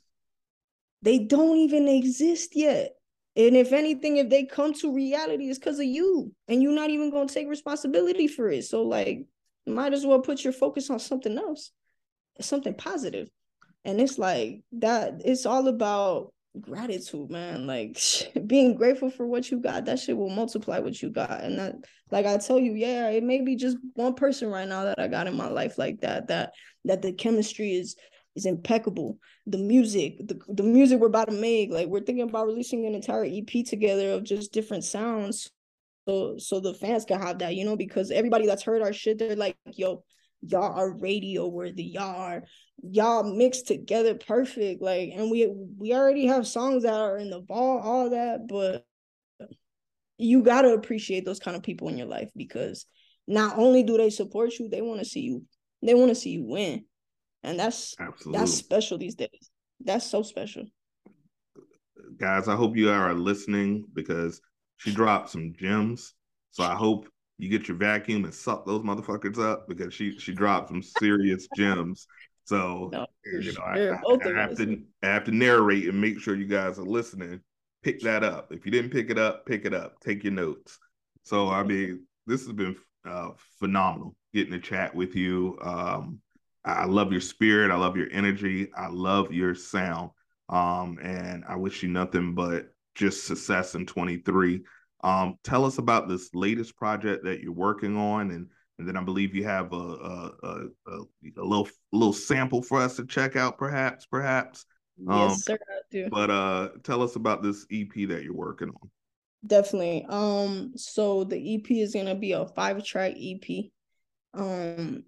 Speaker 2: they don't even exist yet. And if anything, if they come to reality, it's because of you. And you're not even gonna take responsibility for it. So like might as well put your focus on something else, something positive. And it's like that, it's all about gratitude, man. Like being grateful for what you got, that shit will multiply what you got. And that, like I tell you, yeah, it may be just one person right now that I got in my life like that, that that the chemistry is is impeccable. The music, the, the music we're about to make, like we're thinking about releasing an entire EP together of just different sounds. So so the fans can have that, you know, because everybody that's heard our shit, they're like, yo, y'all are radio worthy. Y'all are y'all mixed together perfect. Like, and we we already have songs that are in the ball, all that, but you gotta appreciate those kind of people in your life because not only do they support you, they want to see you, they want to see you win and that's Absolutely. that's special these days. That's so special.
Speaker 1: Guys, I hope you are listening because she dropped some gems. So I hope you get your vacuum and suck those motherfuckers up because she she dropped some serious gems. So no, you know, I, I, I have to I have to narrate and make sure you guys are listening. Pick that up. If you didn't pick it up, pick it up. Take your notes. So I mean, this has been uh, phenomenal getting to chat with you. Um, I love your spirit. I love your energy. I love your sound. Um, and I wish you nothing but just success in 23. Um, tell us about this latest project that you're working on, and and then I believe you have a a, a, a, a little little sample for us to check out, perhaps, perhaps.
Speaker 2: Um, yes, sir. I do.
Speaker 1: But uh, tell us about this EP that you're working on.
Speaker 2: Definitely. Um, so the EP is gonna be a five track EP. Um,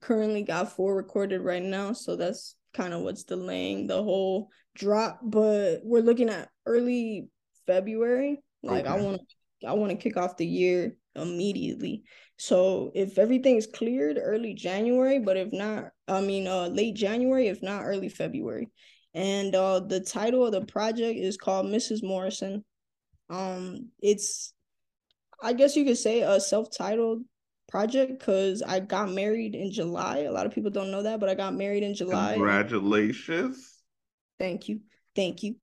Speaker 2: currently got four recorded right now, so that's kind of what's delaying the whole drop. But we're looking at early February. Like okay. I want to, I want to kick off the year immediately. So if everything's cleared, early January. But if not, I mean, uh, late January. If not, early February. And uh, the title of the project is called Mrs. Morrison. Um, it's, I guess you could say, a self-titled project because I got married in July. A lot of people don't know that, but I got married in July.
Speaker 1: Congratulations.
Speaker 2: Thank you. Thank you.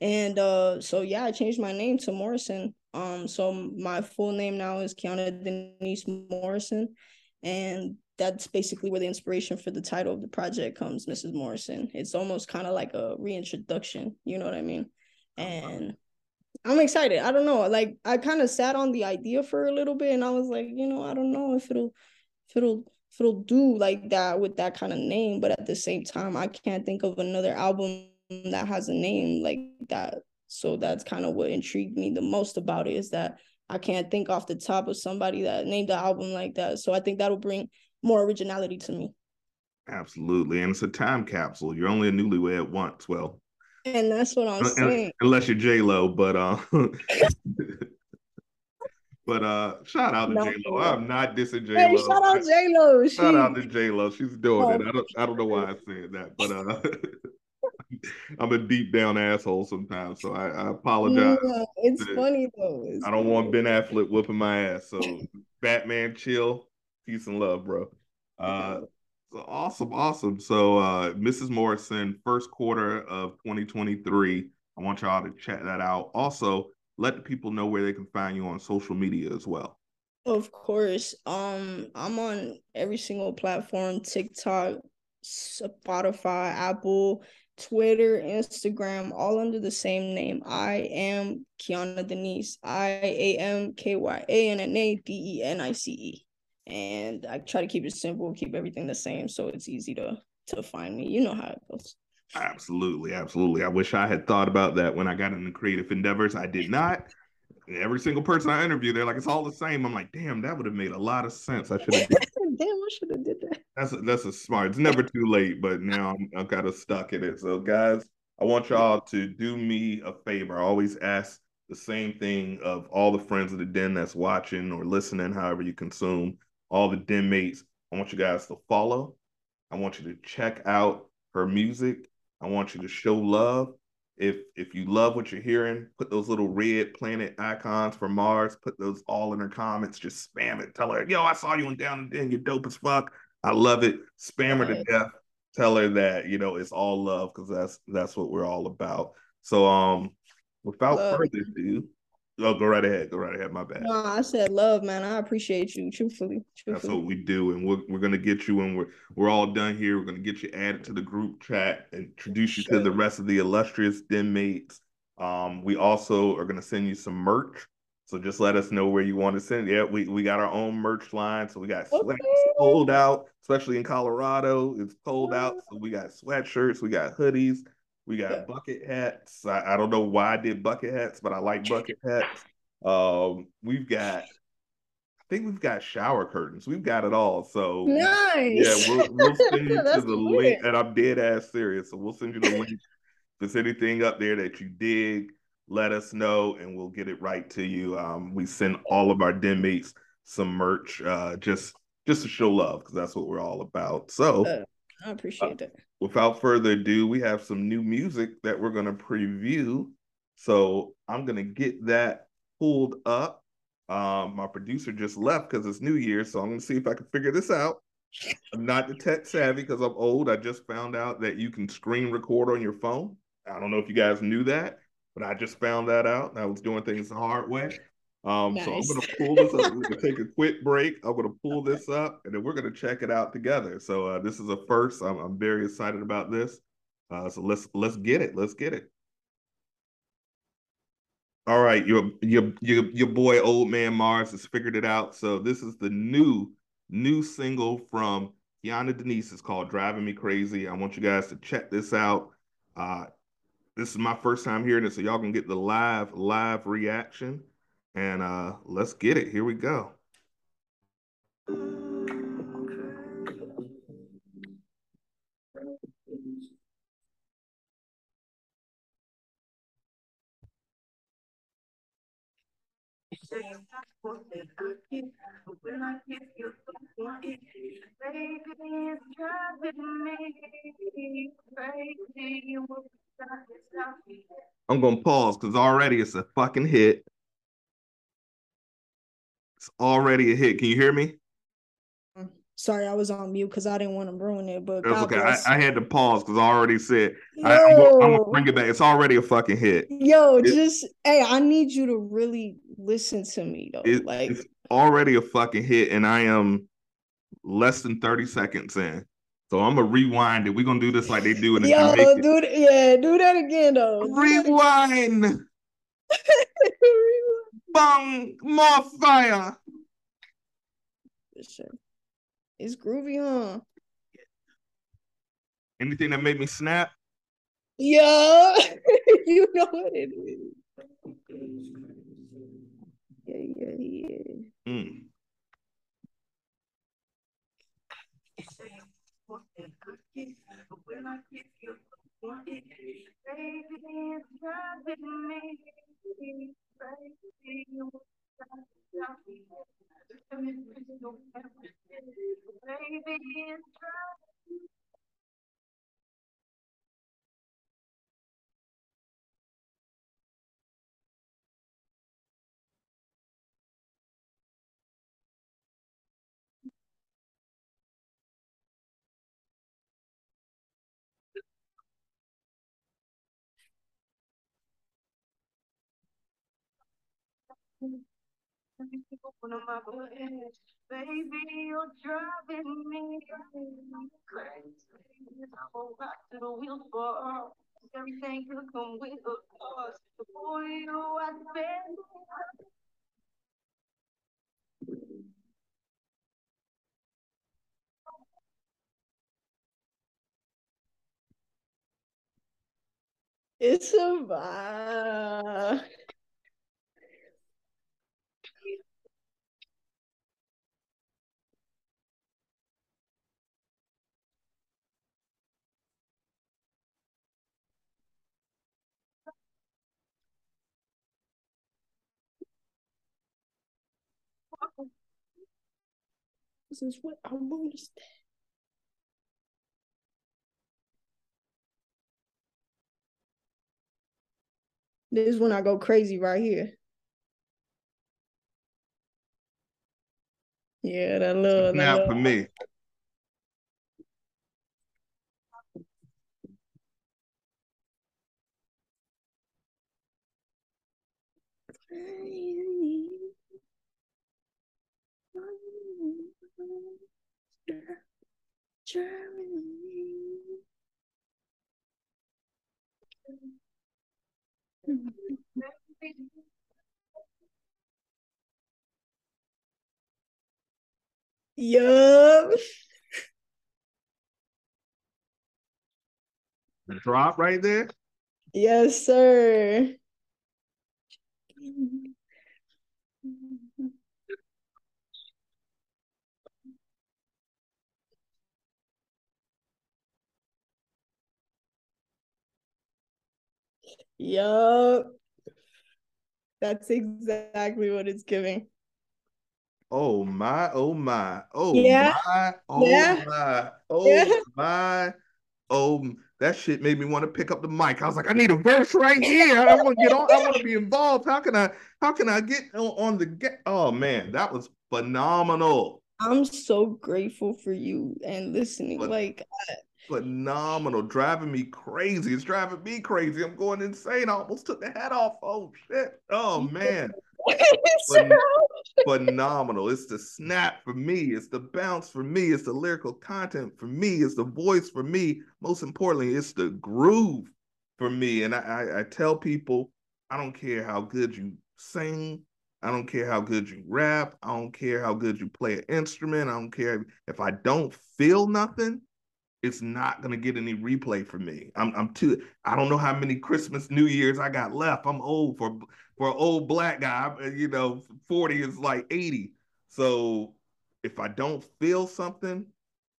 Speaker 2: And uh so yeah, I changed my name to Morrison. Um so my full name now is Kyanna Denice Morrison. And that's basically where the inspiration for the title of the project comes, Mrs. Morrison. It's almost kind of like a reintroduction, you know what I mean? And I'm excited. I don't know. Like I kind of sat on the idea for a little bit and I was like, you know, I don't know if it'll if it'll if it'll do like that with that kind of name, but at the same time, I can't think of another album that has a name like that. So that's kind of what intrigued me the most about it is that I can't think off the top of somebody that named the album like that. So I think that'll bring more originality to me.
Speaker 1: Absolutely. And it's a time capsule. You're only a newlywed once. Well,
Speaker 2: and that's what I'm saying.
Speaker 1: Unless you're J Lo, but uh But uh shout out to J Lo. I'm not dissing J Lo.
Speaker 2: Hey, shout out J Lo.
Speaker 1: Shout out to J Lo. She's doing oh. it. I don't I don't know why I said that, but uh I'm a deep down asshole sometimes, so I, I apologize.
Speaker 2: Yeah, it's funny though. It's
Speaker 1: I don't funny. want Ben Affleck whooping my ass. So Batman, chill, peace and love, bro. Uh, so awesome, awesome. So uh, Mrs. Morrison, first quarter of 2023. I want y'all to check that out. Also, let the people know where they can find you on social media as well.
Speaker 2: Of course. Um, I'm on every single platform, TikTok, Spotify, Apple, Twitter, Instagram, all under the same name. I am Kyanna Denice. I A M K Y A N N A D E N I C E. And I try to keep it simple, keep everything the same so it's easy to to find me. You know how it goes.
Speaker 1: Absolutely, absolutely. I wish I had thought about that when I got into creative endeavors. I did not. Every single person I interview, they're like, it's all the same. I'm like, damn, that would have made a lot of sense. I should have.
Speaker 2: Damn, I should have did that.
Speaker 1: That's a, that's a smart. It's never too late, but now I'm, I'm kind of stuck in it. So, guys, I want y'all to do me a favor. I always ask the same thing of all the friends of the den that's watching or listening, however you consume, all the den mates. I want you guys to follow. I want you to check out her music. I want you to show love. If if you love what you're hearing, put those little red planet icons for Mars. Put those all in her comments. Just spam it. Tell her, yo, I saw you in Down and. You're dope as fuck. I love it. Spam her to death. Tell her that you know it's all love because that's that's what we're all about. So um, without love. further ado, Oh, go right ahead. Go right ahead. My bad.
Speaker 2: No, I said love, man. I appreciate you, truthfully. truthfully.
Speaker 1: That's what we do, and we're, we're gonna get you when we're we're all done here. We're gonna get you added to the group chat, introduce you sure. to the rest of the illustrious den mates. Um, we also are gonna send you some merch. So just let us know where you want to send. Yeah, we, we got our own merch line. So we got okay. cold out, especially in Colorado. It's cold out. So we got sweatshirts, we got hoodies, we got yeah. bucket hats. I, I, don't know why I did bucket hats, but I like bucket hats. Um, we've got, I think we've got shower curtains. We've got it all. So
Speaker 2: nice.
Speaker 1: Yeah, we'll, we'll send you to the link, and I'm dead ass serious. So we'll send you the link. if there's anything up there that you dig, let us know, and we'll get it right to you. Um, we send all of our den mates some merch, uh, just just to show love because that's what we're all about. So.
Speaker 2: Uh, I appreciate uh, it
Speaker 1: without further ado, we have some new music that we're going to preview. So I'm going to get that pulled up. Um, my producer just left because it's New Year, so I'm going to see if I can figure this out. I'm not the tech savvy because I'm old. I just found out that you can screen record on your phone. I don't know if you guys knew that, but I just found that out. I was doing things the hard way. Um, nice. So I'm going to pull this up. We're going to take a quick break. I'm going to pull this up, and then we're going to check it out together. So uh, this is a first. I'm, I'm very excited about this. Uh, so let's let's get it. Let's get it. All right, your your your your boy Old Man Mars has figured it out. So this is the new new single from Kyanna Denice. It's called "Driving Me Crazy." I want you guys to check this out. Uh, this is my first time hearing it, so y'all can get the live live reaction. And uh, let's get it. Here we go. I'm gonna pause because already it's a fucking hit. It's already a hit. Can you hear me?
Speaker 2: Sorry, I was on mute because I didn't want to ruin it. But
Speaker 1: That's okay. I, I, had to pause because I already said I, am gonna bring it back. It's already a fucking hit.
Speaker 2: Yo, it, just hey, I need you to really listen to me though. It, like
Speaker 1: it's already a fucking hit, and I am less than 30 seconds in. So I'm gonna rewind it. We're gonna do this like they do in the
Speaker 2: Yo, do th- yeah, do that again though.
Speaker 1: Rewind. Bang, more fire.
Speaker 2: Sure. It's groovy, huh?
Speaker 1: Anything that made me snap?
Speaker 2: Yeah, you know what it is. Yeah, yeah, yeah. Mm. Baby, you're driving me crazy. Hold back to the wheels for everything could come with a cost. For you, I spend. It's a vibe. This is what I want to stay. This is when I go crazy right here. Yeah, that little.
Speaker 1: Now for me.
Speaker 2: Yup.
Speaker 1: The drop right there.
Speaker 2: Yes, sir. Yup. That's exactly what it's giving.
Speaker 1: Oh my, oh my, oh yeah. my, oh yeah. my, oh yeah. my, oh that shit made me want to pick up the mic. I was like, I need a verse right here. I want to get on, I want to be involved. How can I how can I get on, the get? Oh man, that was phenomenal.
Speaker 2: I'm so grateful for you and listening. But, like
Speaker 1: phenomenal, driving me crazy. It's driving me crazy. I'm going insane. I almost took the head off. Oh shit. Oh man. Phen- phenomenal. It's the snap for me. It's the bounce for me. It's the lyrical content for me. It's the voice for me. Most importantly, it's the groove for me. And I, I, I tell people, I don't care how good you sing. I don't care how good you rap. I don't care how good you play an instrument. I don't care if I don't feel nothing it's not gonna get any replay for me. I'm I'm too I don't know how many Christmas, New Year's I got left. I'm old for for an old black guy. You know, 40 is like 80. So if I don't feel something,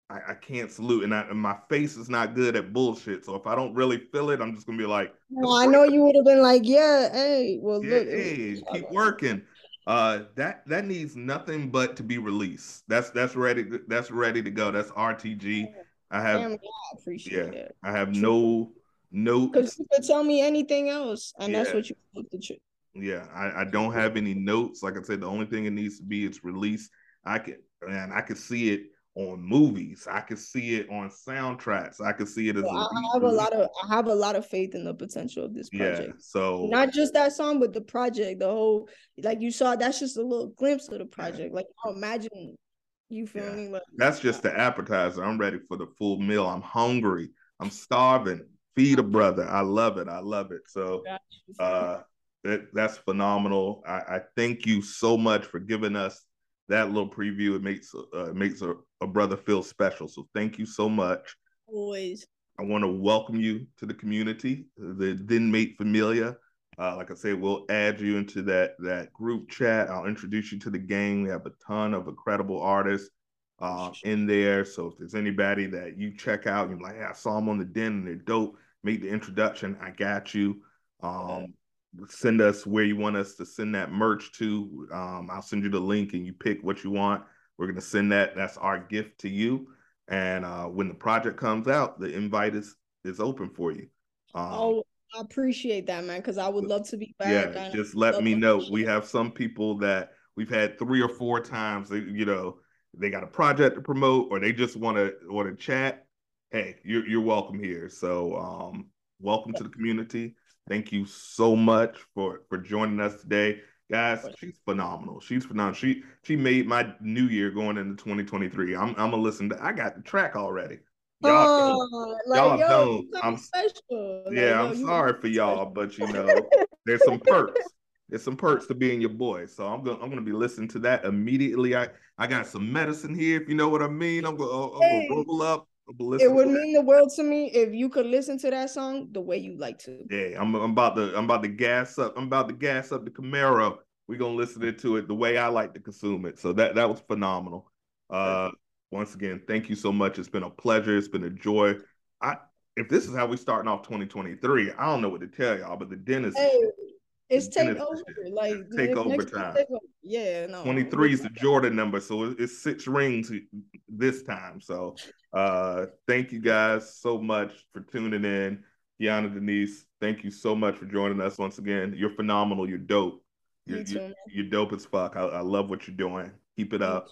Speaker 1: I, I can't salute. And, I, and my face is not good at bullshit. So if I don't really feel it, I'm just gonna be like,
Speaker 2: well, I know you would have been like, yeah, hey, well, yeah, look,
Speaker 1: hey, keep working. Uh, that that needs nothing but to be released. That's that's ready. That's ready to go. That's RTG. I have. I appreciate yeah, it. I have no no.
Speaker 2: Because you could tell me anything else, and yeah. that's what you put the truth.
Speaker 1: Yeah, I, I don't have any notes. Like I said, the only thing it needs to be is released. I can and I can see it on movies. I can see it on soundtracks. I can see it as.
Speaker 2: Well, I have a lot of I have a lot of faith in the potential of this project.
Speaker 1: Yeah, so
Speaker 2: not just that song, but the project, the whole like you saw. That's just a little glimpse of the project. Like you imagine You feel me? Like,
Speaker 1: That's just the appetizer. I'm ready for the full meal. I'm hungry. I'm starving. Feed a brother. I love it. I love it. So uh that, that's phenomenal. I, I thank you so much for giving us that little preview. It makes uh, makes a, a brother feel special. So thank you so much.
Speaker 2: Always.
Speaker 1: I want to welcome you to the community, the Den Mate Familia. Uh, like I say, we'll add you into that that group chat. I'll introduce you to the gang. We have a ton of incredible artists uh, in there. So if there's anybody that you check out, you're like, hey, I saw them on the Den and they're dope. Make the introduction. I got you. Um, send us where you want us to send that merch to. Um, I'll send you the link and you pick what you want. We're gonna send that. That's our gift to you. And uh, when the project comes out, the invite is is open for you.
Speaker 2: Um, oh, I appreciate that, man, because I would love to be back.
Speaker 1: Yeah, just let me know. We have some people that we've had three or four times. You know, they got a project to promote, or they just want to want to chat. Hey, you're you're welcome here. So, um, welcome to the community. Thank you so much for for joining us today, guys. She's phenomenal. She's phenomenal. She she made my new year going into 2023. I'm I'm gonna listen to. I got the track already.
Speaker 2: Y'all, like, y'all yo, don't. I'm
Speaker 1: special. Yeah, like, I'm yo, sorry for y'all, but you know, there's some perks. There's some perks to being your boy. So I'm gonna I'm gonna be listening to that immediately. I I got some medicine here, if you know what I mean. I'm gonna, I'm gonna roll up
Speaker 2: it would mean the world to me if you could listen to that song the way you like to.
Speaker 1: Yeah, I'm, I'm about to I'm about to gas up. I'm about to gas up the Camaro. We're gonna listen to it the way I like to consume it. So that that was phenomenal. Uh once again, thank you so much. It's been a pleasure. It's been a joy. I if this is how we starting off 2023, I don't know what to tell y'all, but the dentist
Speaker 2: hey, it's take over. Like
Speaker 1: take over time.
Speaker 2: Take over. Yeah, no.
Speaker 1: 23 is the Jordan number, so it's six rings this time. So uh thank you guys so much for tuning in. Kyanna Denice, thank you so much for joining us once again. You're phenomenal. You're dope. You're, you're, you're, dope as fuck. I, I, love what you're doing. Keep it up.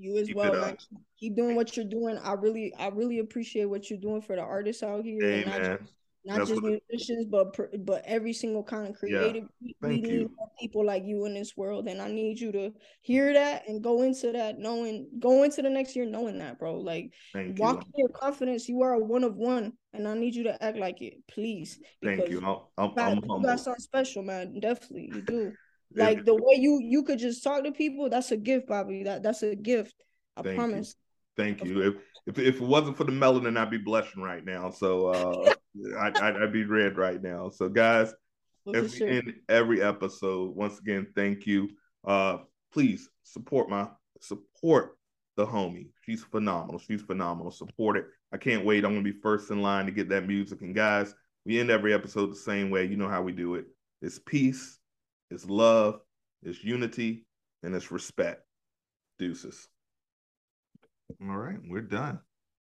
Speaker 2: You as Keep well, man. Keep doing what you're doing. I really, I really appreciate what you're doing for the artists out here.
Speaker 1: Amen
Speaker 2: not That's just musicians, but but every single kind of creative.
Speaker 1: Yeah. we need
Speaker 2: people like you in this world, and I need you to hear that and go into that knowing, go into the next year knowing that, bro. Like
Speaker 1: Thank
Speaker 2: walk you. in your confidence. You are a one of one, and I need you to act like it, please.
Speaker 1: Thank you. I'm, I'm,
Speaker 2: you got, got something special, man. Definitely, you do. Like the way you you could just talk to people, that's a gift, Bobby. That that's a gift. I
Speaker 1: Thank
Speaker 2: promise.
Speaker 1: You. Thank you. If, if, if it wasn't for the melanin, I'd be blushing right now. So uh, I, I'd, be red right now. So guys, well, as we end every episode, once again, thank you. Uh, please support my support the homie. She's phenomenal. She's phenomenal. Support it. I can't wait. I'm gonna be first in line to get that music. And guys, we end every episode the same way. You know how we do it. It's peace, it's love, it's unity, and it's respect. Deuces. All right, we're done.